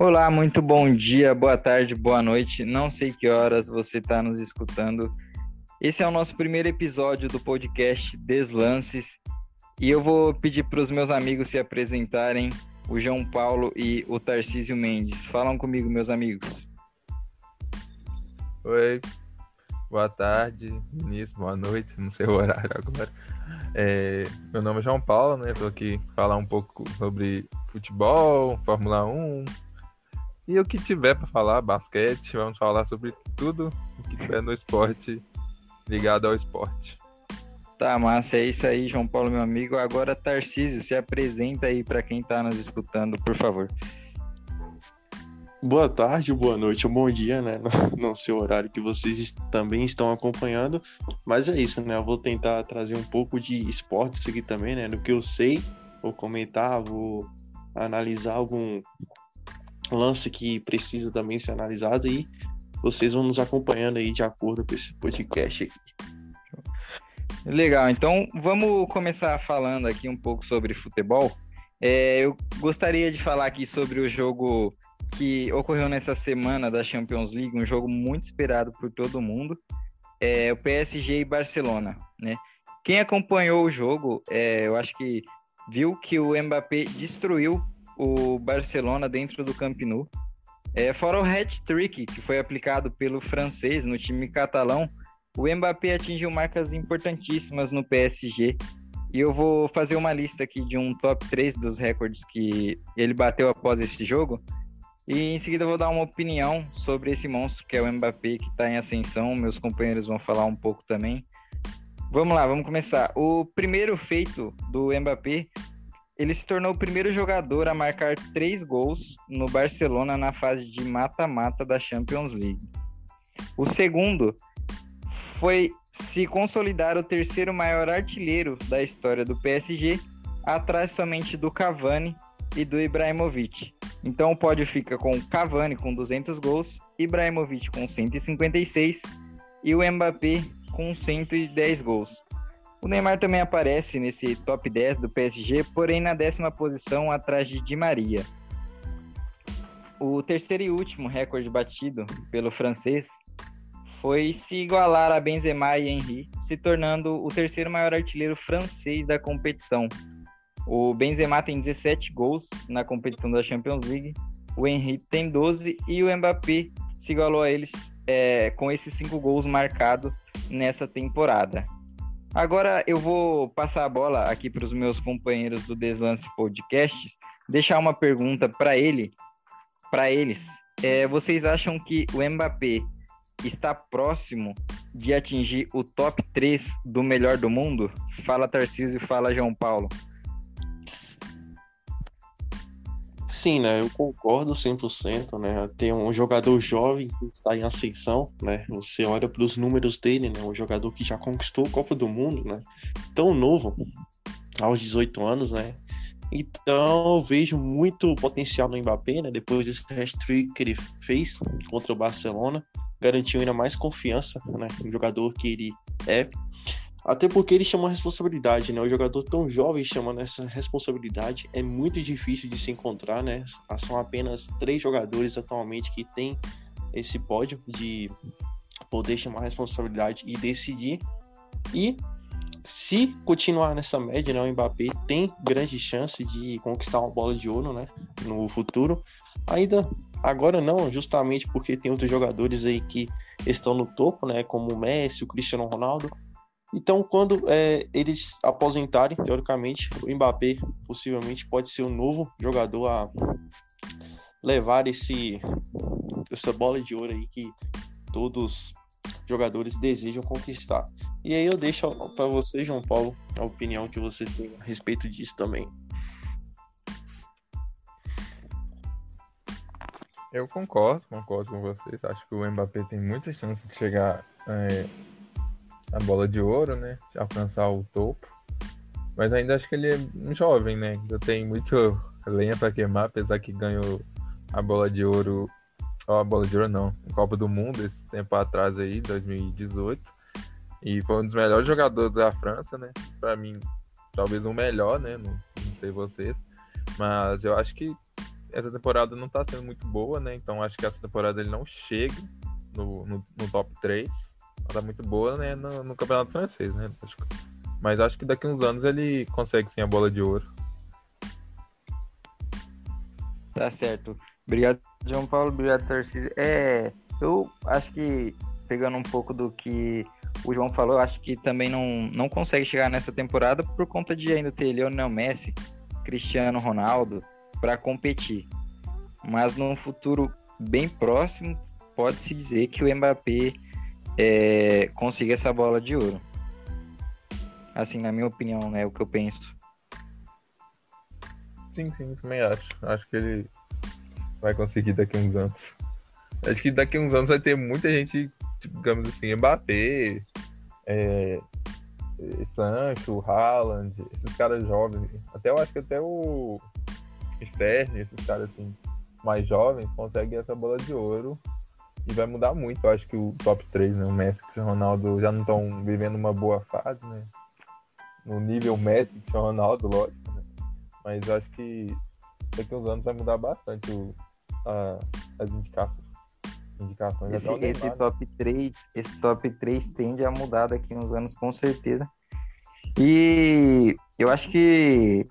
Olá, muito bom dia, boa tarde, boa noite. Não sei que horas você está nos escutando. Esse é o nosso primeiro episódio do podcast Deslances e eu vou pedir para os meus amigos se apresentarem, o João Paulo e o Tarcísio Mendes. Falam comigo, meus amigos. Oi, boa tarde, início, boa noite, não sei o horário agora. É, meu nome é João Paulo, né? Estou aqui falar um pouco sobre futebol, Fórmula 1, e o que tiver para falar, basquete, vamos falar sobre tudo o que tiver no esporte, ligado ao esporte. Tá, massa, é isso aí, João Paulo, meu amigo. Agora, Tarcísio, se apresenta aí para quem está nos escutando, por favor. Boa tarde, boa noite, bom dia, né? Não sei o horário que vocês também estão acompanhando, mas é isso, né? Eu vou tentar trazer um pouco de esportes aqui também, né? Do que eu sei, vou comentar, vou analisar algum lance que precisa também ser analisado e vocês vão nos acompanhando aí de acordo com esse podcast aqui. Legal, então vamos começar falando aqui um pouco sobre futebol. É, eu gostaria de falar aqui sobre o jogo que ocorreu nessa semana da Champions League, um jogo muito esperado por todo mundo, é o PSG e Barcelona, né? Quem acompanhou o jogo, é, eu acho que viu que o Mbappé destruiu o Barcelona dentro do Camp Nou. É, fora o hat-trick que foi aplicado pelo francês no time catalão, o Mbappé atingiu marcas importantíssimas no PSG. E eu vou fazer uma lista aqui de um top 3 dos recordes que ele bateu após esse jogo. E em seguida vou dar uma opinião sobre esse monstro que é o Mbappé, que está em ascensão. Meus companheiros vão falar um pouco também. Vamos lá, vamos começar. O primeiro feito do Mbappé ele se tornou o primeiro jogador a marcar três gols no Barcelona na fase de mata-mata da Champions League. O segundo foi se consolidar o terceiro maior artilheiro da história do PSG, atrás somente do Cavani e do Ibrahimovic. Então o pódio fica com Cavani com 200 gols, Ibrahimovic com 156 e o Mbappé com 110 gols. O Neymar também aparece nesse top 10 do PSG, porém na décima posição atrás de Di Maria. O terceiro e último recorde batido pelo francês foi se igualar a Benzema e Henry, se tornando o terceiro maior artilheiro francês da competição. O Benzema tem 17 gols na competição da Champions League, o Henry tem 12 e o Mbappé se igualou a eles é, com esses 5 gols marcados nessa temporada. Agora eu vou passar a bola aqui para os meus companheiros do Deslance Podcasts, deixar uma pergunta para ele, para eles. É, vocês acham que o Mbappé está próximo de atingir o top 3 do melhor do mundo? Fala Tarcísio e fala João Paulo. Sim, né? Eu concordo 100%, né? Tem um jogador jovem que está em ascensão, né? Você olha para os números dele, né? Um jogador que já conquistou a Copa do Mundo, né? Tão novo, aos 18 anos, né? Então, vejo muito potencial no Mbappé, né? Depois desse hat-trick que ele fez contra o Barcelona, garantiu ainda mais confiança, né? Um jogador que ele é. Até porque ele chama responsabilidade, né? O jogador tão jovem chamando essa responsabilidade é muito difícil de se encontrar, né? São apenas três jogadores atualmente que têm esse pódio de poder chamar responsabilidade e decidir. E se continuar nessa média, né, o Mbappé tem grande chance de conquistar uma bola de ouro, né, no futuro. Ainda agora não, justamente porque tem outros jogadores aí que estão no topo, né, como o Messi, o Cristiano Ronaldo então, quando é, eles aposentarem, teoricamente, o Mbappé possivelmente pode ser o um novo jogador a levar esse, essa bola de ouro aí que todos jogadores desejam conquistar. E aí eu deixo para você, João Paulo, a opinião que você tem a respeito disso também. Eu concordo, concordo com vocês. Acho que o Mbappé tem muita chance de chegar é, a bola de ouro, né? Alcançar o topo. Mas ainda acho que ele é jovem, né? Ainda tem muito lenha para queimar, apesar que ganhou a bola de ouro. Ó, a bola de ouro não, a Copa do Mundo esse tempo atrás aí, 2018. E foi um dos melhores jogadores da França, né? Para mim, talvez o melhor, né? Não, não sei vocês. Mas eu acho que essa temporada não tá sendo muito boa, né? Então acho que essa temporada ele não chega no, no, no top 3. Ela muito boa, né? No, no campeonato francês, né? Mas acho que daqui uns anos ele consegue sim a bola de ouro. Tá certo. Obrigado, João Paulo. Obrigado, Tarcísio. É, eu acho que, pegando um pouco do que o João falou, eu acho que também não, não consegue chegar nessa temporada por conta de ainda ter Lionel Messi, Cristiano Ronaldo para competir. Mas num futuro bem próximo, pode-se dizer que o Mbappé é, consiga essa bola de ouro. Assim, na minha opinião, né, o que eu penso. Sim, sim, também acho. Acho que ele vai conseguir daqui a uns anos. Acho que daqui a uns anos vai ter muita gente, digamos assim, Mbappé, é, Sancho, Haaland, esses caras jovens. Até eu acho que até o Stern, esses caras assim, mais jovens, conseguem essa bola de ouro. E vai mudar muito. Eu acho que o top 3, né? O Messi e o Ronaldo já não estão vivendo uma boa fase, né? No nível Messi e o Ronaldo, lógico, né? Mas eu acho que daqui a uns anos vai mudar bastante o, a, as indicações. indicações esse, esse top 3, esse top 3 tende a mudar daqui a uns anos com certeza. E eu acho que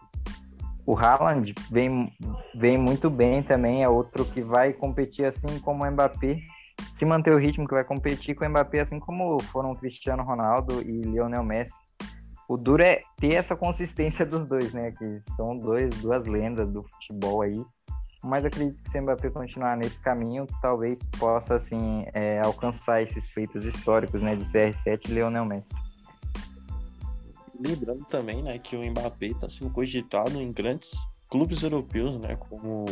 o Haaland vem, vem muito bem também, é outro que vai competir assim como o Mbappé, se manter o ritmo que vai competir com o Mbappé, assim como foram Cristiano Ronaldo e Lionel Messi. O duro é ter essa consistência dos dois, né? Que são dois, duas lendas do futebol aí mas acredito que se o Mbappé continuar nesse caminho, talvez possa assim é, alcançar esses feitos históricos, né, de CR7 e Leonel Messi. Lembrando também, né, que o Mbappé está sendo cogitado em grandes clubes europeus, né, como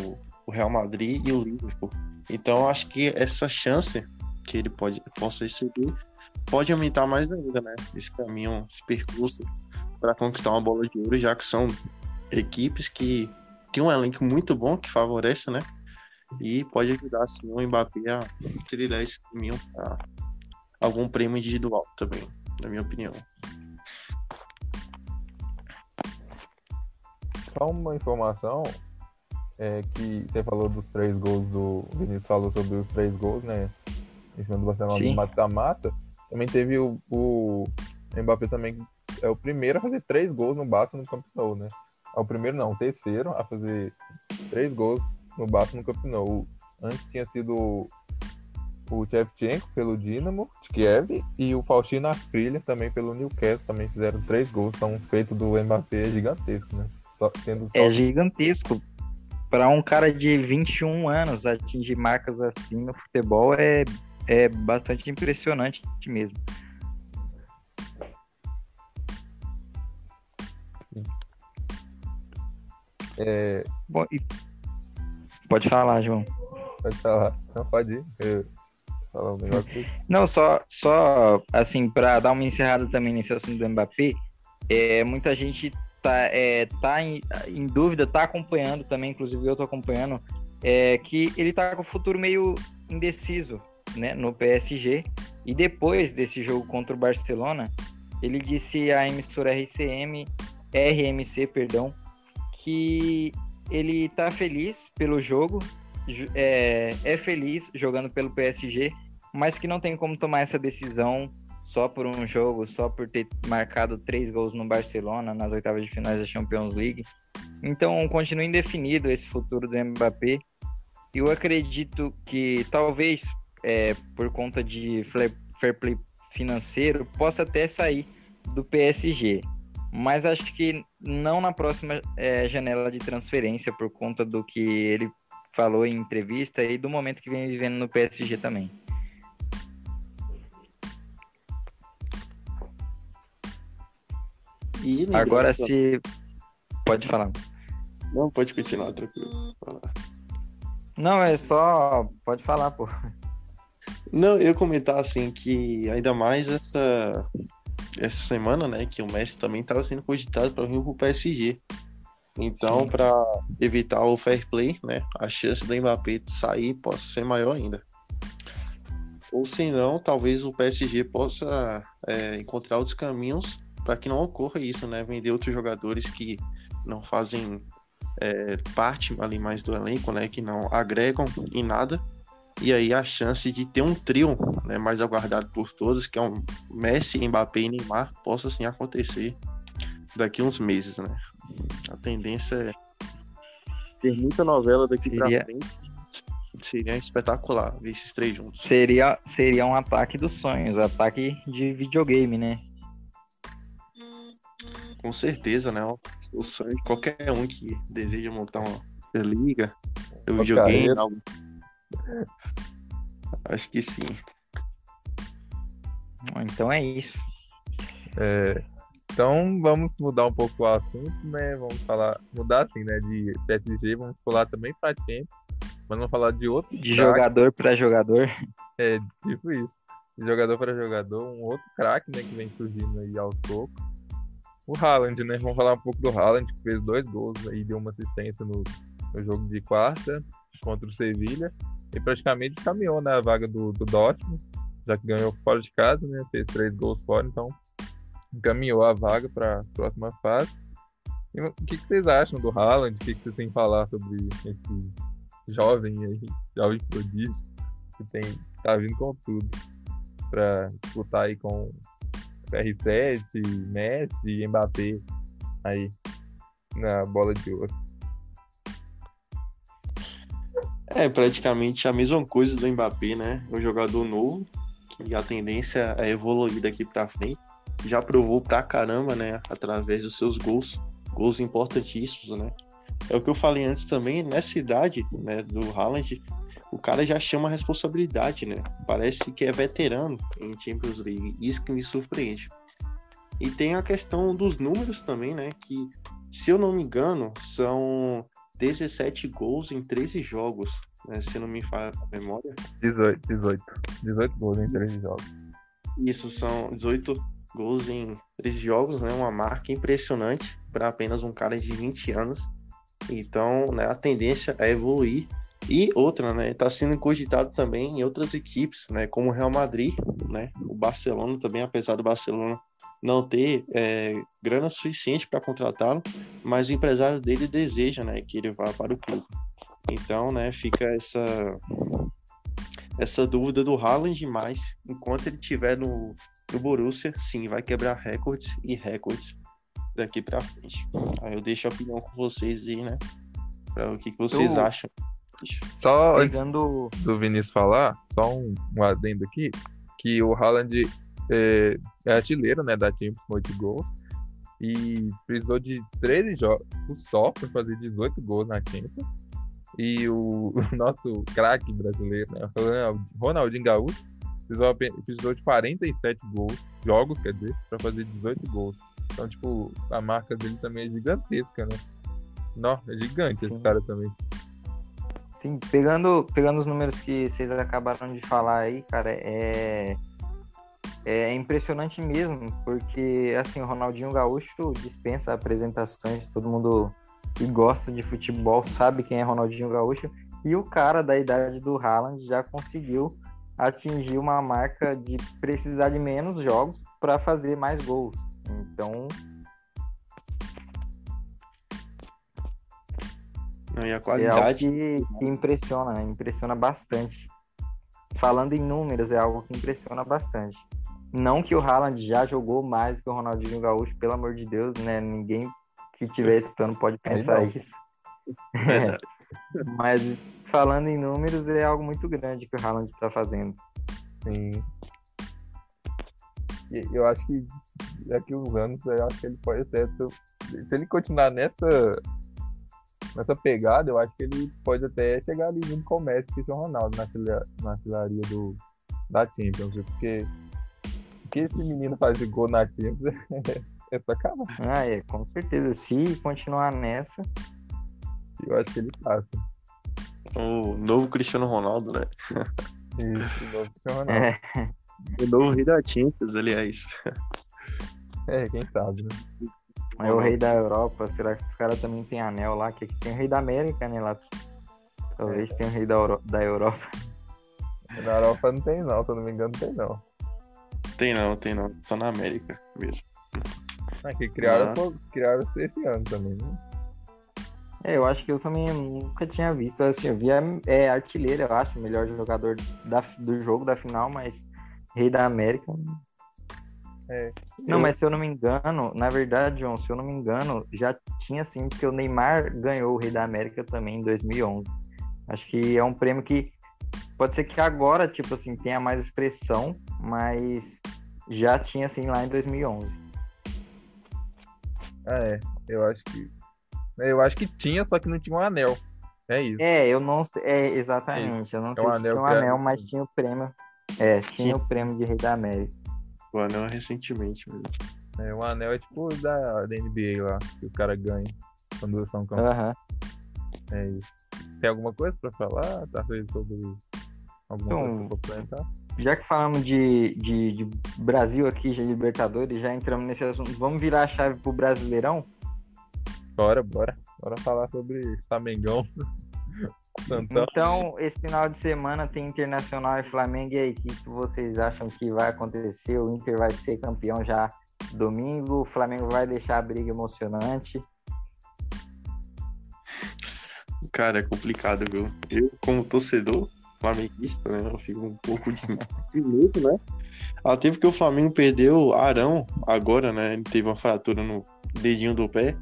o Real Madrid e o Liverpool. Então, acho que essa chance que ele pode possa receber pode aumentar mais ainda, né, esse caminho, esse percurso para conquistar uma bola de ouro, já que são equipes que tem um elenco muito bom que favorece, né? E pode ajudar assim o Mbappé a trilhar esse caminho para algum prêmio individual também, na minha opinião. Só uma informação é que você falou dos três gols do o Vinícius falou sobre os três gols, né? Em cima do Barcelona Sim. do mata-mata. Também teve o, o Mbappé também é o primeiro a fazer três gols no Barça no Camp Nou, né? É o primeiro não, o terceiro a fazer três gols no Barça no Camp Nou. Antes tinha sido o Shevchenko pelo Dinamo de Kiev e o Faustino Asprilha também pelo Newcastle, também fizeram três gols, então feito do Mbappé é gigantesco, né? Só, sendo só... É gigantesco. Para um cara de 21 anos atingir marcas assim no futebol é, é bastante impressionante mesmo. É... Bom, e... Pode falar, João. Pode falar. Não, pode ir. Eu... Falar negócio Não, só, só assim, para dar uma encerrada também nesse assunto do Mbappé, é, muita gente tá, é, tá em, em dúvida, tá acompanhando também, inclusive eu tô acompanhando, é, que ele tá com o futuro meio indeciso né, no PSG. E depois desse jogo contra o Barcelona, ele disse à emissora RCM, RMC, perdão, que ele tá feliz pelo jogo, é, é feliz jogando pelo PSG, mas que não tem como tomar essa decisão só por um jogo, só por ter marcado três gols no Barcelona nas oitavas de finais da Champions League. Então continua indefinido esse futuro do Mbappé. Eu acredito que talvez é, por conta de fair play financeiro possa até sair do PSG mas acho que não na próxima é, janela de transferência, por conta do que ele falou em entrevista e do momento que vem vivendo no PSG também. E Agora se. Pode falar. Não, pode continuar, tranquilo. Não, é só. Pode falar, pô. Não, eu comentar assim que ainda mais essa essa semana, né, que o Messi também estava sendo cogitado para vir para o PSG. Então, para evitar o fair play, né, a chance do Mbappé sair possa ser maior ainda. Ou se não, talvez o PSG possa é, encontrar outros caminhos para que não ocorra isso, né, vender outros jogadores que não fazem é, parte ali mais do elenco, né, que não agregam em nada. E aí a chance de ter um trio né, mais aguardado por todos, que é um Messi, Mbappé e Neymar, possa sim acontecer daqui uns meses, né? A tendência é ter muita novela daqui Seria- pra frente. Seria espetacular ver esses três juntos. Seria, seria um ataque dos sonhos, ataque de videogame, né? Com certeza, né? O sonho de qualquer um que deseja montar uma Superliga, um Uma videogame. Acho que sim. Então é isso. É, então vamos mudar um pouco o assunto, né? Vamos falar, mudar assim, né? De PSG, vamos pular também para Champions, mas vamos falar de outro De craque, jogador para jogador. É, tipo isso. De jogador para jogador, um outro craque, né, que vem surgindo aí aos poucos. O Haaland, né? Vamos falar um pouco do Haaland, que fez dois gols aí, deu uma assistência no, no jogo de quarta contra o Sevilha. E praticamente caminhou na vaga do, do Dortmund, já que ganhou fora de casa, né? Fez três gols fora, então encaminhou a vaga para a próxima fase. E o que, que vocês acham do Haaland? O que, que vocês têm a falar sobre esse jovem aí, jovem prodígio, que tem, tá vindo com tudo para disputar aí com CR7, Messi e Mbappé aí na bola de ouro. É praticamente a mesma coisa do Mbappé, né? Um jogador novo, que a tendência é evoluir daqui pra frente. Já provou pra caramba, né? Através dos seus gols, gols importantíssimos, né? É o que eu falei antes também, nessa idade, né, do Haaland, o cara já chama a responsabilidade, né? Parece que é veterano em Champions League, isso que me surpreende. E tem a questão dos números também, né? Que, se eu não me engano, são 17 gols em 13 jogos, né, se não me falha a memória. 18, 18. 18 gols em 13 jogos. Isso são 18 gols em 13 jogos, né, uma marca impressionante para apenas um cara de 20 anos. Então, né, a tendência é evoluir. E outra, né, está sendo cogitado também em outras equipes, né, como o Real Madrid, né, o Barcelona também, apesar do Barcelona não ter é, grana suficiente para contratá-lo, mas o empresário dele deseja, né, que ele vá para o clube. Então, né, fica essa essa dúvida do Haaland, mas enquanto ele estiver no, no Borussia, sim, vai quebrar recordes e recordes daqui para frente. Aí eu deixo a opinião com vocês aí, né, para o que, que vocês Eu- acham. Só antes Pegando. do Vinícius falar, só um, um adendo aqui, que o Haaland é, é artilheiro né, da Champions com 8 gols e precisou de 13 jogos só para fazer 18 gols na Champions. E o, o nosso craque brasileiro, né, Ronald- Ronaldinho Gaúcho, precisou, precisou de 47 gols, jogos, quer dizer, para fazer 18 gols. Então, tipo, a marca dele também é gigantesca, né? Não, é gigante esse Sim. cara também. Sim, pegando, pegando os números que vocês acabaram de falar aí, cara, é, é impressionante mesmo, porque assim, o Ronaldinho Gaúcho dispensa apresentações, todo mundo que gosta de futebol sabe quem é Ronaldinho Gaúcho, e o cara da idade do Haaland já conseguiu atingir uma marca de precisar de menos jogos para fazer mais gols. Então, Não, e a É algo qualidade que, impressiona, né? impressiona bastante. Falando em números, é algo que impressiona bastante. Não que o Haaland já jogou mais que o Ronaldinho Gaúcho, pelo amor de Deus, né? Ninguém que estiver escutando pode pensar isso. é verdade. Mas falando em números, é algo muito grande que o Haaland está fazendo. Sim. Eu acho que daqui uns anos, eu acho que ele pode até. Se ele continuar nessa, nessa pegada, eu acho que ele pode até chegar ali junto com o Messi e Cristiano Ronaldo na artilha- na artilharia do, da Champions, porque o que esse menino faz de gol na Champions é sacanagem. Ah, é, com certeza. Se continuar nessa, Eu acho que ele passa. O novo Cristiano Ronaldo, né? Isso, o novo Cristiano Ronaldo. é, O novo rei da Champions, aliás. É, quem sabe, né? É o rei da Europa. Será que os caras também têm anel lá? Que aqui tem o rei da América, né? Lá. Talvez tenha o rei da, Euro- da Europa. Na Europa não tem não, se eu não me engano, não tem não. Tem não, tem não. Só na América mesmo. Ah, que criaram, Ah. pô, criaram esse ano também, né? É, eu acho que eu também nunca tinha visto. Assim, eu via é, artilheiro, eu acho, o melhor jogador da, do jogo da final, mas Rei da América. É. Não, mas se eu não me engano, na verdade, John, se eu não me engano, já tinha sim, porque o Neymar ganhou o Rei da América também em 2011. Acho que é um prêmio que pode ser que agora, tipo assim, tenha mais expressão, mas já tinha assim lá em 2011. Ah, é, eu acho que. Eu acho que tinha, só que não tinha um anel. É isso. É, eu não sei. É, exatamente. Eu não É sei um se anel tinha um é- anel, mas tinha o prêmio. É, tinha o prêmio de Rei da América. O anel é recentemente mesmo. É, um anel é tipo o da, da NBA lá, que os caras ganham quando são campeões. Aham. É isso. Tem alguma coisa pra falar, tá sobre alguma Então, coisa pra complementar? Já que falamos de, de, de Brasil aqui, já de Libertadores, já entramos nesse assunto. Vamos virar a chave pro Brasileirão? Bora, bora. Bora falar sobre Flamengão. Santão. Então, esse final de semana tem Internacional e Flamengo. E aí, o que vocês acham que vai acontecer? O Inter vai ser campeão já domingo, o Flamengo vai deixar a briga emocionante. Cara, é complicado, viu? Eu, como torcedor flamenguista, né? Eu fico um pouco de, de medo, né? Até porque o Flamengo perdeu Arão agora, né? Ele teve uma fratura no dedinho do pé.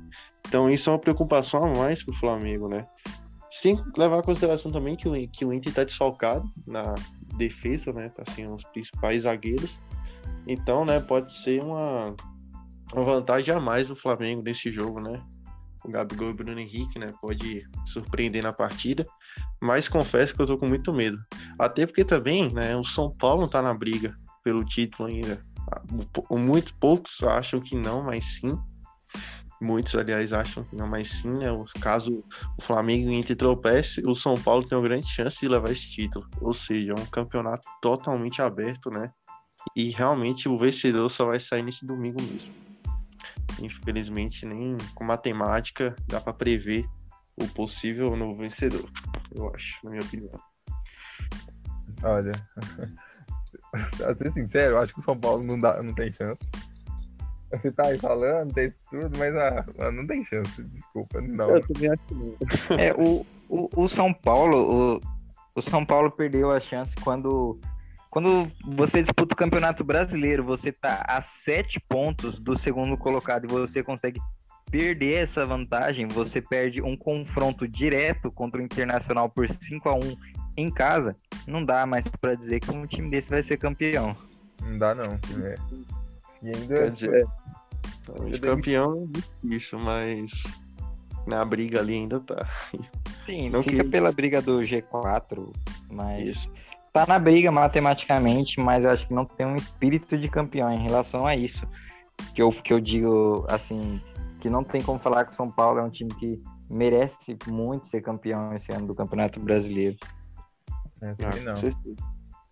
Então isso é uma preocupação a mais pro Flamengo, né? Sem levar em consideração também que o, que o Inter tá desfalcado na defesa, né? Tá sem os principais zagueiros. Então, né, pode ser uma, uma vantagem a mais do Flamengo nesse jogo, né? o Gabigol e o Bruno Henrique, né? Pode surpreender na partida. Mas confesso que eu tô com muito medo. Até porque também, né? O São Paulo tá na briga pelo título ainda. Muito poucos acham que não, mas sim. Muitos, aliás, acham que não, mas sim, né? Caso o Flamengo e Inter tropece, o São Paulo tem uma grande chance de levar esse título. Ou seja, é um campeonato totalmente aberto, né? E realmente o vencedor só vai sair nesse domingo mesmo. Infelizmente, nem com matemática dá para prever o possível novo vencedor, eu acho, na minha opinião. Olha, pra ser sincero, eu acho que o São Paulo não, dá, não tem chance. Você tá aí falando, tem isso tudo, mas ah, não tem chance, desculpa. Não. Eu também acho que não. É, o, o, o São Paulo, o, o São Paulo perdeu a chance quando quando você disputa o Campeonato Brasileiro, você tá a sete pontos do segundo colocado e você consegue perder essa vantagem, você perde um confronto direto contra o Internacional por 5 a 1 em casa, não dá mais para dizer que um time desse vai ser campeão. Não dá não. É. E ainda Dizer, realmente campeão é difícil, mas na briga ali ainda tá. Sim, Não fica que- pela briga do G4, mas Isso. tá na briga matematicamente, mas eu acho que não tem um espírito de campeão em relação a isso. Que eu, que eu digo, assim, que não tem como falar que o São Paulo é um time que merece muito ser campeão esse ano do Campeonato Brasileiro. é, Ah, não.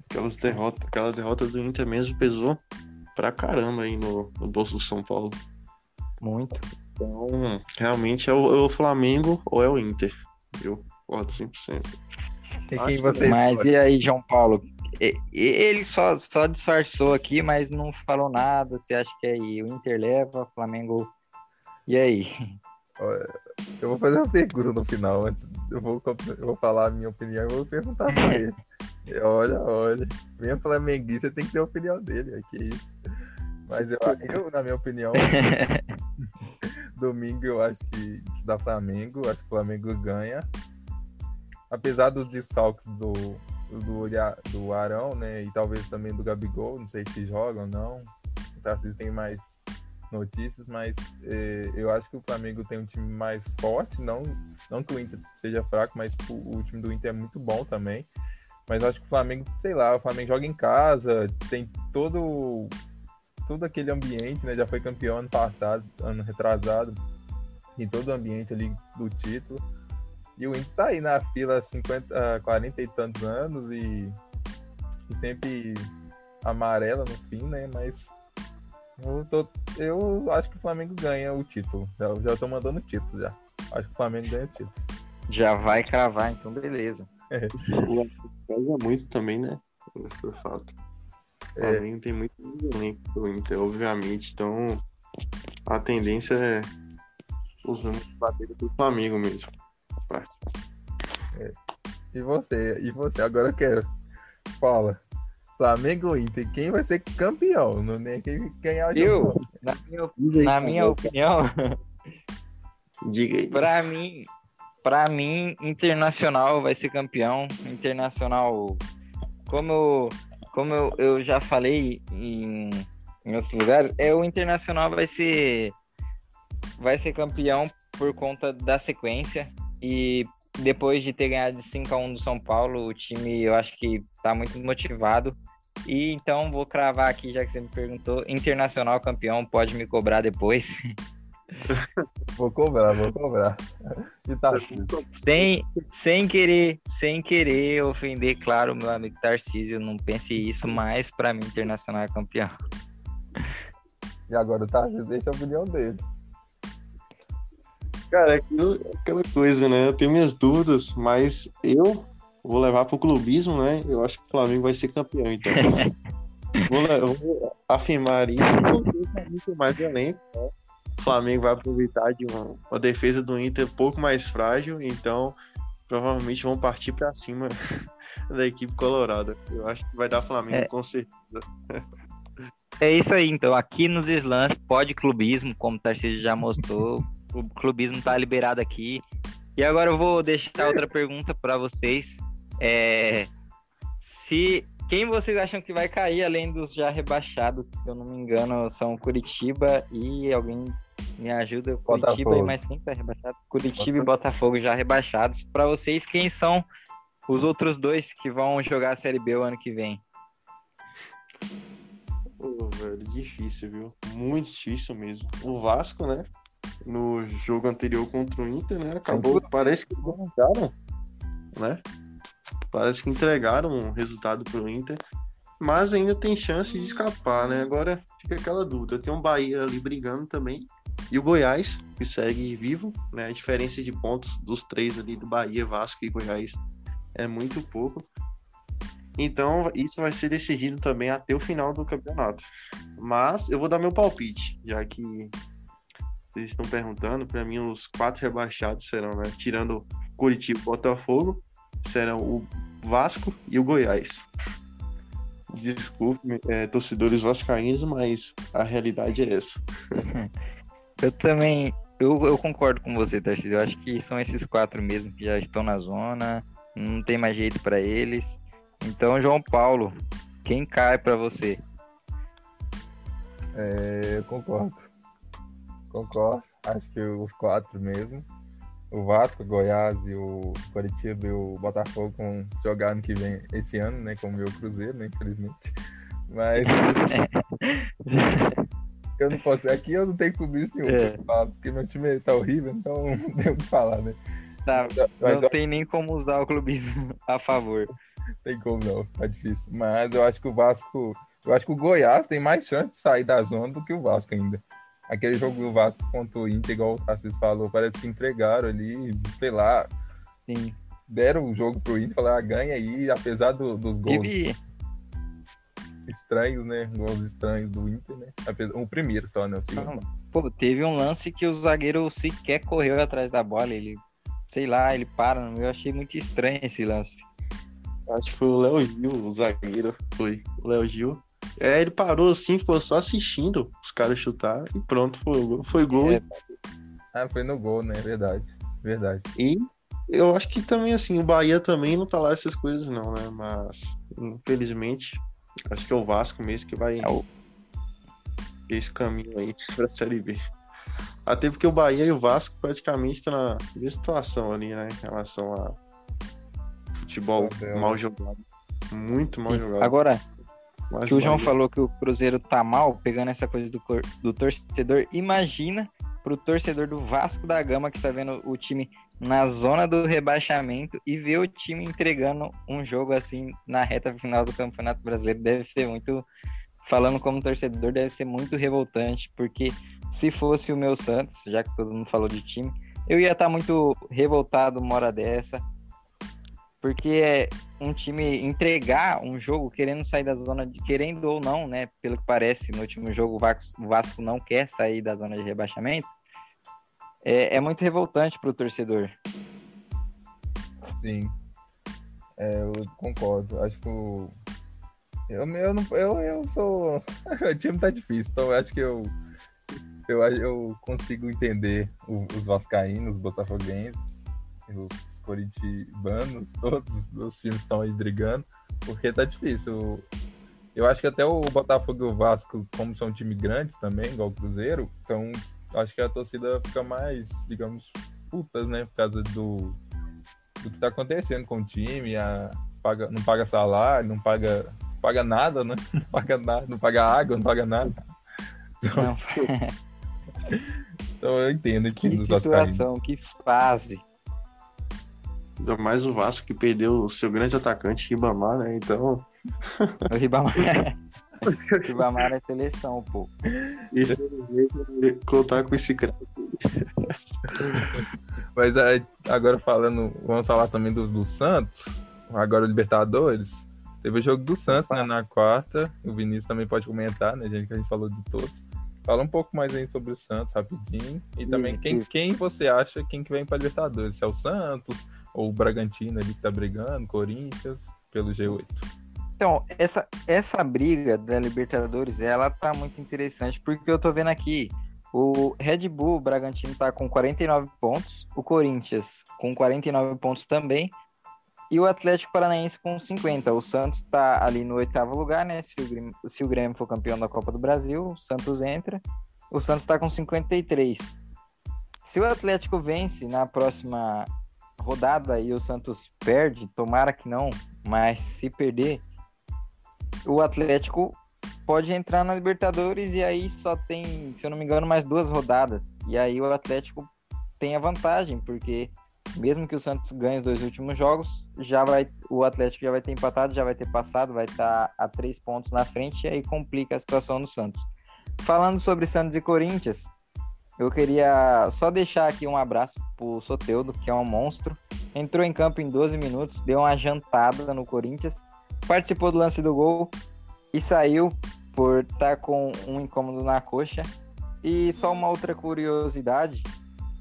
Aquelas derrotas, aquela derrota do Inter mesmo pesou pra caramba aí no, no bolso do São Paulo. Muito. Então, realmente é o, é o Flamengo ou é o Inter. Eu concordo 100%. E quem que vocês Mas e aí, João Paulo? Ele só, só disfarçou aqui, mas não falou nada. Você acha que aí o Inter leva, o Flamengo. E aí? Eu vou fazer uma pergunta no final, antes eu vou, eu vou falar a minha opinião e vou perguntar pra ele. Olha, olha, venha flamenguista, tem que ter a opinião dele, aqui é isso. Mas eu, eu, na minha opinião, domingo eu acho que, dá Flamengo, acho que o Flamengo ganha. Apesar dos desfalques do, do, do Arão, né, e talvez também do Gabigol, não sei se joga ou não. O Tarcísio tem mais notícias, mas eh, eu acho que o Flamengo tem um time mais forte, não, não que o Inter seja fraco, mas tipo, o time do Inter é muito bom também. Mas acho que o Flamengo, sei lá, o Flamengo joga em casa, tem todo todo aquele ambiente, né? Já foi campeão ano passado, ano retrasado, em todo o ambiente ali do título. E o Inter tá aí na fila há 50, ah, 40 e tantos anos e, e sempre amarela no fim, né? Mas eu, tô- eu acho que o Flamengo ganha o título. Já, já tô mandando o título já. Acho que o Flamengo ganha o título. Já vai cravar, então beleza. Atlético pesa muito também, né? É fato. O É. Flamengo tem muito elenco do Inter, obviamente. Então, a tendência é os números baterem pro Flamengo mesmo. E você? E você? Agora eu quero. Fala. Flamengo Inter, quem vai ser campeão? Não nem quem ganhar o Eu, na minha, na minha opinião, Diga aí. Pra mim, para mim, Internacional vai ser campeão. Internacional, como eu, como eu, eu já falei em, em outros lugares, é o Internacional vai ser vai ser campeão por conta da sequência e depois de ter ganhado de 5 a 1 do São Paulo, o time eu acho que tá muito motivado. E então vou cravar aqui, já que você me perguntou, Internacional campeão, pode me cobrar depois. Vou cobrar, vou cobrar. E tá, sem, sem querer, sem querer ofender, claro, meu amigo Tarcísio, não pense isso, mas para mim Internacional é campeão. E agora o Tarcísio deixa a opinião dele. Cara, é aquilo- aquela coisa, né? Eu tenho minhas dúvidas, mas eu vou levar pro clubismo, né? Eu acho que o Flamengo vai ser campeão, então. vou, vou afirmar isso porque o Flamengo tem mais elenco, né? O Flamengo vai aproveitar de uma, uma defesa do Inter um pouco mais frágil, então provavelmente vão partir pra cima da equipe colorada. Eu acho que vai dar Flamengo É. com certeza. É isso aí, então. Aqui nos slams pode clubismo, como o Tarcísio já mostrou. O clubismo tá liberado aqui. E agora eu vou deixar outra pergunta para vocês. É, se quem vocês acham que vai cair além dos já rebaixados? Se eu não me engano, são Curitiba e alguém me ajuda. Curitiba e Botafogo. mais quem tá rebaixado? Curitiba e Botafogo já rebaixados. Para vocês, quem são os outros dois que vão jogar a Série B o ano que vem? Pô, velho, difícil, viu? Muito difícil mesmo. O Vasco, né? No jogo anterior contra o Inter, né? Acabou. Parece que eles entregaram, né? Parece que entregaram um resultado pro Inter. Mas ainda tem chance de escapar, né? Agora fica aquela dúvida. Tem um Bahia ali brigando também. E o Goiás, que segue vivo, né? A diferença de pontos dos três ali do Bahia, Vasco e Goiás é muito pouco. Então, isso vai ser decidido também até o final do campeonato. Mas eu vou dar meu palpite, já que vocês estão perguntando. Para mim, os quatro rebaixados serão, né? Tirando Curitiba e Botafogo, serão o Vasco e o Goiás. Desculpe, é, torcedores vascaínos, mas a realidade é essa. Eu também, eu, eu concordo com você, Tarcísio. Eu acho que são esses quatro mesmo que já estão na zona. Não tem mais jeito para eles. Então, João Paulo, quem cai para você? É, eu concordo. Concordo. Acho que os quatro mesmo. O Vasco, o Goiás e o Curitiba e o Botafogo vão jogar ano que vem, esse ano, né? Como o meu Cruzeiro, né? Infelizmente. Mas eu não posso. Aqui eu não tenho clubismo nenhum É. falar, porque meu time tá horrível, então não tenho o que falar, né? Tá, Mas não tem nem como usar o clubismo a favor. tem como não, tá difícil. Mas eu acho que o Vasco. Eu acho que o Goiás tem mais chance de sair da zona do que o Vasco ainda. Aquele jogo do Vasco contra o Inter, igual o Tarcísio falou, parece que entregaram ali, sei lá, Sim. deram o jogo pro Inter, falaram, ah, ganha aí, apesar do- dos gols estranhos, né? Gols estranhos do Inter, né? Apesar, o primeiro só, né? O segundo. pô, teve um lance que o zagueiro sequer correu atrás da bola. Ele, sei lá, ele para. Eu achei muito estranho esse lance. Acho que foi o Léo Gil, o zagueiro. Foi o Léo Gil. É, ele parou assim, ficou só assistindo os caras chutar e pronto, foi gol. Foi gol. É. Ah, foi no gol, né? Verdade. Verdade. E eu acho que também, assim, o Bahia também não tá lá essas coisas, não, né? Mas, infelizmente, acho que é o Vasco mesmo que vai É o- esse caminho aí pra Série B. Até porque o Bahia e o Vasco praticamente estão na mesma situação ali, né? Em relação a futebol mal jogado. Muito mal jogado. Agora, Mas que o João falou que o Cruzeiro tá mal, pegando essa coisa do, cor- do torcedor, imagina pro torcedor do Vasco da Gama que tá vendo o time na zona do rebaixamento e ver o time entregando um jogo assim na reta final do Campeonato Brasileiro deve ser muito falando como torcedor deve ser muito revoltante, porque se fosse o meu Santos, já que todo mundo falou de time, eu ia estar muito revoltado uma hora dessa. Porque é um time entregar um jogo querendo sair da zona de querendo ou não, né? Pelo que parece, no último jogo o Vasco, o Vasco não quer sair da zona de rebaixamento. É, é muito revoltante para o torcedor. Sim. É, eu concordo. Acho que o. Eu, eu, não, eu, eu sou. o time tá difícil, então acho que eu. Eu, eu consigo entender os Vascaínos, os Botafoguenses, os Coritibanos, todos os times estão aí brigando, porque tá difícil. Eu acho que até o Botafogo e o Vasco, como são times grandes também, igual o Cruzeiro, então acho que a torcida fica mais, digamos, putas, né? Por causa do, do que tá acontecendo com o time, a, paga, não paga salário, não paga, paga nada, né? Não paga nada, não paga água, não paga nada. Então, então eu entendo que, que situação, que fase. Ainda mais o Vasco que perdeu o seu grande atacante, Ribamar, né? Então. O Ribamar. o Ribamar é seleção, pô. E contar com esse cara. Mas agora falando, vamos falar também do, do Santos, agora Libertadores. Teve o jogo do Santos, né, na quarta. O Vinícius também pode comentar, né, gente, que a gente falou de todos. Fala um pouco mais aí sobre o Santos, rapidinho. E também quem, quem você acha, quem que vem para Libertadores? Se é o Santos, ou o Bragantino ali que tá brigando, Corinthians, pelo G8. Então, essa, essa briga da Libertadores, ela tá muito interessante, porque eu tô vendo aqui, o Red Bull, o Bragantino tá com 49 pontos, o Corinthians com 49 pontos também, e o Atlético Paranaense com 50. O Santos tá ali no oitavo lugar, né? Se o, Grêmio, se o Grêmio for campeão da Copa do Brasil, o Santos entra. O Santos tá com 53. Se o Atlético vence na próxima rodada e o Santos perde, tomara que não, mas se perder, o Atlético pode entrar na Libertadores e aí só tem, se eu não me engano, mais duas rodadas. E aí o Atlético tem a vantagem, porque mesmo que o Santos ganhe os dois últimos jogos, já vai o Atlético já vai ter empatado, já vai ter passado, vai estar a três pontos na frente e aí complica a situação do Santos. Falando sobre Santos e Corinthians, eu queria só deixar aqui um abraço pro Soteudo, que é um monstro. Entrou em campo em 12 minutos, deu uma jantada no Corinthians, participou do lance do gol e saiu por estar tá com um incômodo na coxa. E só uma outra curiosidade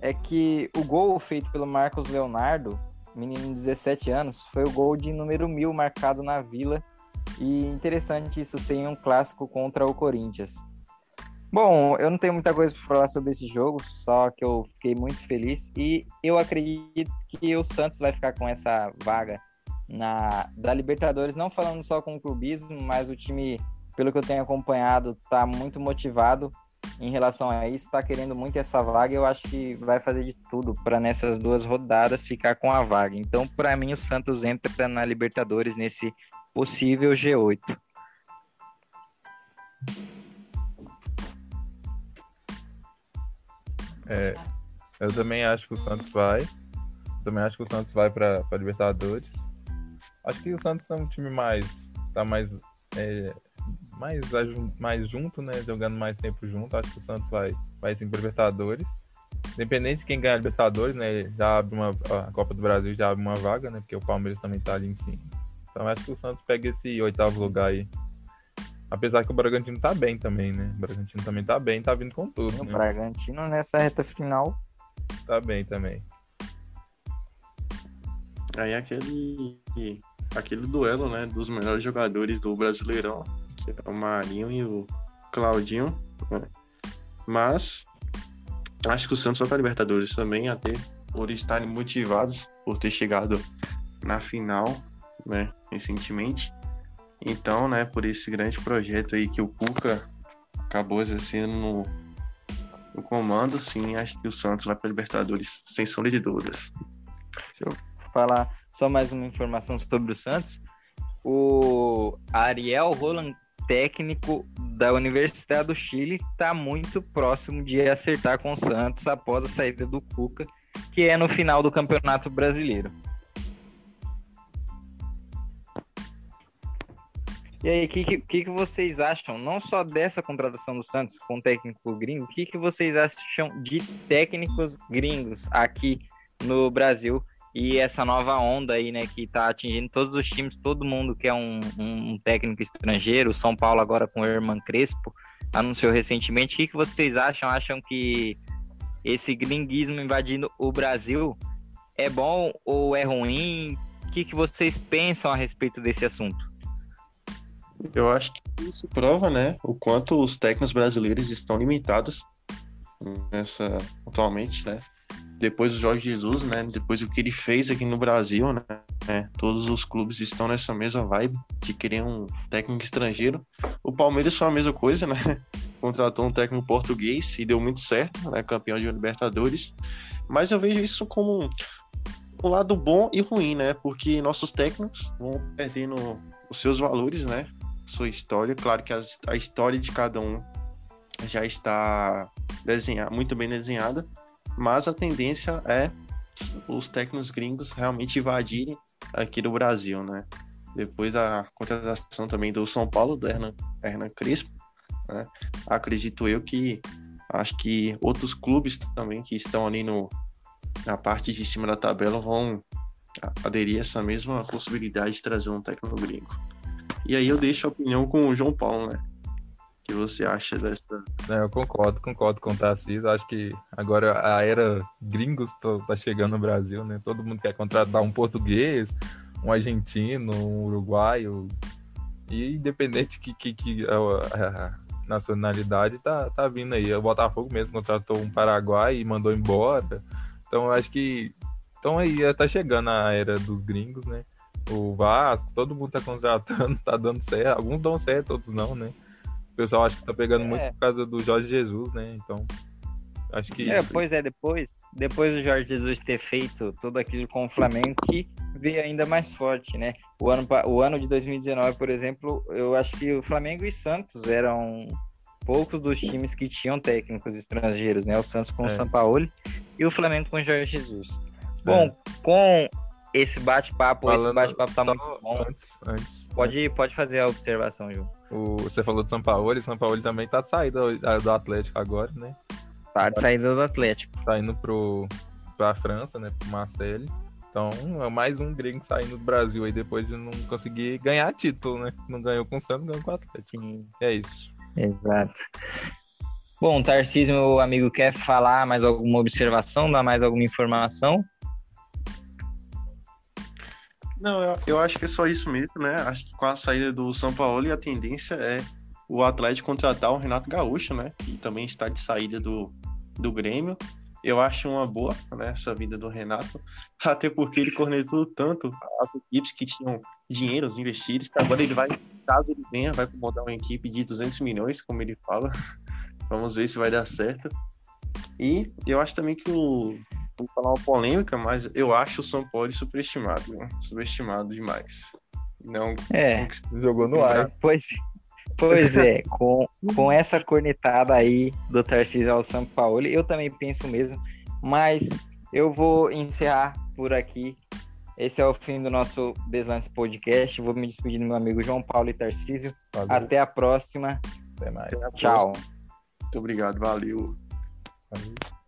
é que o gol feito pelo Marcos Leonardo, menino de 17 anos, foi o gol de número mil marcado na Vila. E interessante isso ser um clássico contra o Corinthians. Bom, eu não tenho muita coisa para falar sobre esse jogo, só que eu fiquei muito feliz e eu acredito que o Santos vai ficar com essa vaga na da Libertadores, não falando só com o clubismo, mas o time, pelo que eu tenho acompanhado, está muito motivado em relação a isso, está querendo muito essa vaga. Eu acho que vai fazer de tudo para nessas duas rodadas ficar com a vaga. Então, para mim, o Santos entra na Libertadores nesse possível G8. É, eu também acho que o Santos vai. Também acho que o Santos vai para Libertadores. Acho que o Santos é um time mais. tá mais. É, mais, mais junto, né? Jogando mais tempo junto. Acho que o Santos vai, vai sim para Libertadores. Independente de quem ganhar a Libertadores, né? Já abre uma. A Copa do Brasil já abre uma vaga, né? Porque o Palmeiras também tá ali em cima. Então acho que o Santos pega esse oitavo lugar aí. Apesar que o Bragantino tá bem também, né? O Bragantino também tá bem, tá vindo com tudo. O né? Bragantino nessa reta final. Tá bem também. Aí aquele. aquele duelo, né? Dos melhores jogadores do Brasileirão, que é o Marinho e o Claudinho. Né? Mas acho que o Santos vai para Libertadores também, até por estarem motivados por ter chegado na final, né? Recentemente. Então, né, por esse grande projeto aí que o Cuca acabou exercendo no, no comando, sim, acho que o Santos vai para Libertadores, sem sombra de dúvidas. Deixa eu falar só mais uma informação sobre o Santos. O Ariel Roland, técnico da Universidade do Chile, está muito próximo de acertar com o Santos após a saída do Cuca, que é no final do Campeonato Brasileiro. E aí, o que, que, que, vocês acham, não só dessa contratação do Santos com o técnico gringo, o que, que vocês acham de técnicos gringos aqui no Brasil e essa nova onda aí, né, que tá atingindo todos os times, todo mundo que é um, um, técnico estrangeiro, São Paulo agora com o Herman Crespo, anunciou recentemente, o que, que vocês acham? Acham que esse gringuismo invadindo o Brasil é bom ou é ruim? que, que vocês pensam a respeito desse assunto? Eu acho que isso prova, né, o quanto os técnicos brasileiros estão limitados nessa atualmente, né? Depois do Jorge Jesus, né? Depois do que ele fez aqui no Brasil, né? Todos os clubes estão nessa mesma vibe de querer um técnico estrangeiro. O Palmeiras foi a mesma coisa, né? Contratou um técnico português e deu muito certo, né? Campeão de Libertadores. Mas eu vejo isso como um lado bom e ruim, né? Porque nossos técnicos vão perdendo os seus valores, né? Sua história. Claro que a história de cada um já está desenhada, muito bem desenhada, mas a tendência é os técnicos gringos realmente invadirem aqui do Brasil, né? Depois da contratação também do São Paulo, do Hernan, Hernan Crespo, né? acredito eu que acho que outros clubes também que estão ali no, na parte de cima da tabela vão aderir a essa mesma possibilidade de trazer um técnico gringo. E aí eu deixo a opinião com o João Paulo, né? que você acha dessa. É, eu concordo, concordo com o Tarcísio. Acho que agora a era gringos tá chegando no Brasil, né? Todo mundo quer contratar um português, um argentino, um uruguaio. E independente que, que, que a, nacionalidade tá, tá vindo aí. O Botafogo mesmo contratou um Paraguai e mandou embora. Então acho que. Então aí tá chegando a era dos gringos, né? O Vasco, todo mundo tá contratando, tá dando certo. Alguns dão certo, outros não, né? pessoal acho que tá pegando é. muito por causa do Jorge Jesus, né? Então, acho que. É, isso... pois é, depois, depois do Jorge Jesus ter feito tudo aquilo com o Flamengo, que veio ainda mais forte, né? O ano, o ano de 2019, por exemplo, eu acho que o Flamengo e Santos eram poucos dos times que tinham técnicos estrangeiros, né? O Santos com é. o Sampaoli e o Flamengo com o Jorge Jesus. Bom, é. com esse bate-papo, esse bate-papo tá muito bom. Antes, antes. Pode, né? pode fazer a observação, Ju. O, você falou do São Paulo, e São Paulo também tá saindo do Atlético agora, né? Tá saída do Atlético. Tá indo pro, pra França, né? Pro Marseille. Então, é mais um gringo saindo do Brasil aí depois de não conseguir ganhar título, né? Não ganhou com o Santos, ganhou com o Atlético. É isso. Exato. Bom, Tarcísio, meu amigo, quer falar mais alguma observação, dar mais alguma informação? Não, eu, eu acho que é só isso mesmo, né? Acho que com a saída do São Paulo a tendência é o Atlético contratar o Renato Gaúcho, né? Que também está de saída do, do Grêmio. Eu acho uma boa né, essa vida do Renato, até porque ele cornetou tanto as equipes que tinham dinheiro, os investidos, que agora ele vai, caso ele venha, vai montar uma equipe de 200 milhões, como ele fala. Vamos ver se vai dar certo. E eu acho também que o, vou falar uma polêmica, mas eu acho o São Paulo superestimado, né? subestimado demais. Não, é, jogou no ar. Pois, pois é, com, com essa cornetada aí do Tarcísio ao São Paulo, eu também penso mesmo, mas eu vou encerrar por aqui. Esse é o fim do nosso Deslance Podcast. Vou me despedir do meu amigo João Paulo e Tarcísio. Valeu. Até a próxima. Até mais. Tchau. Muito obrigado, valeu. valeu.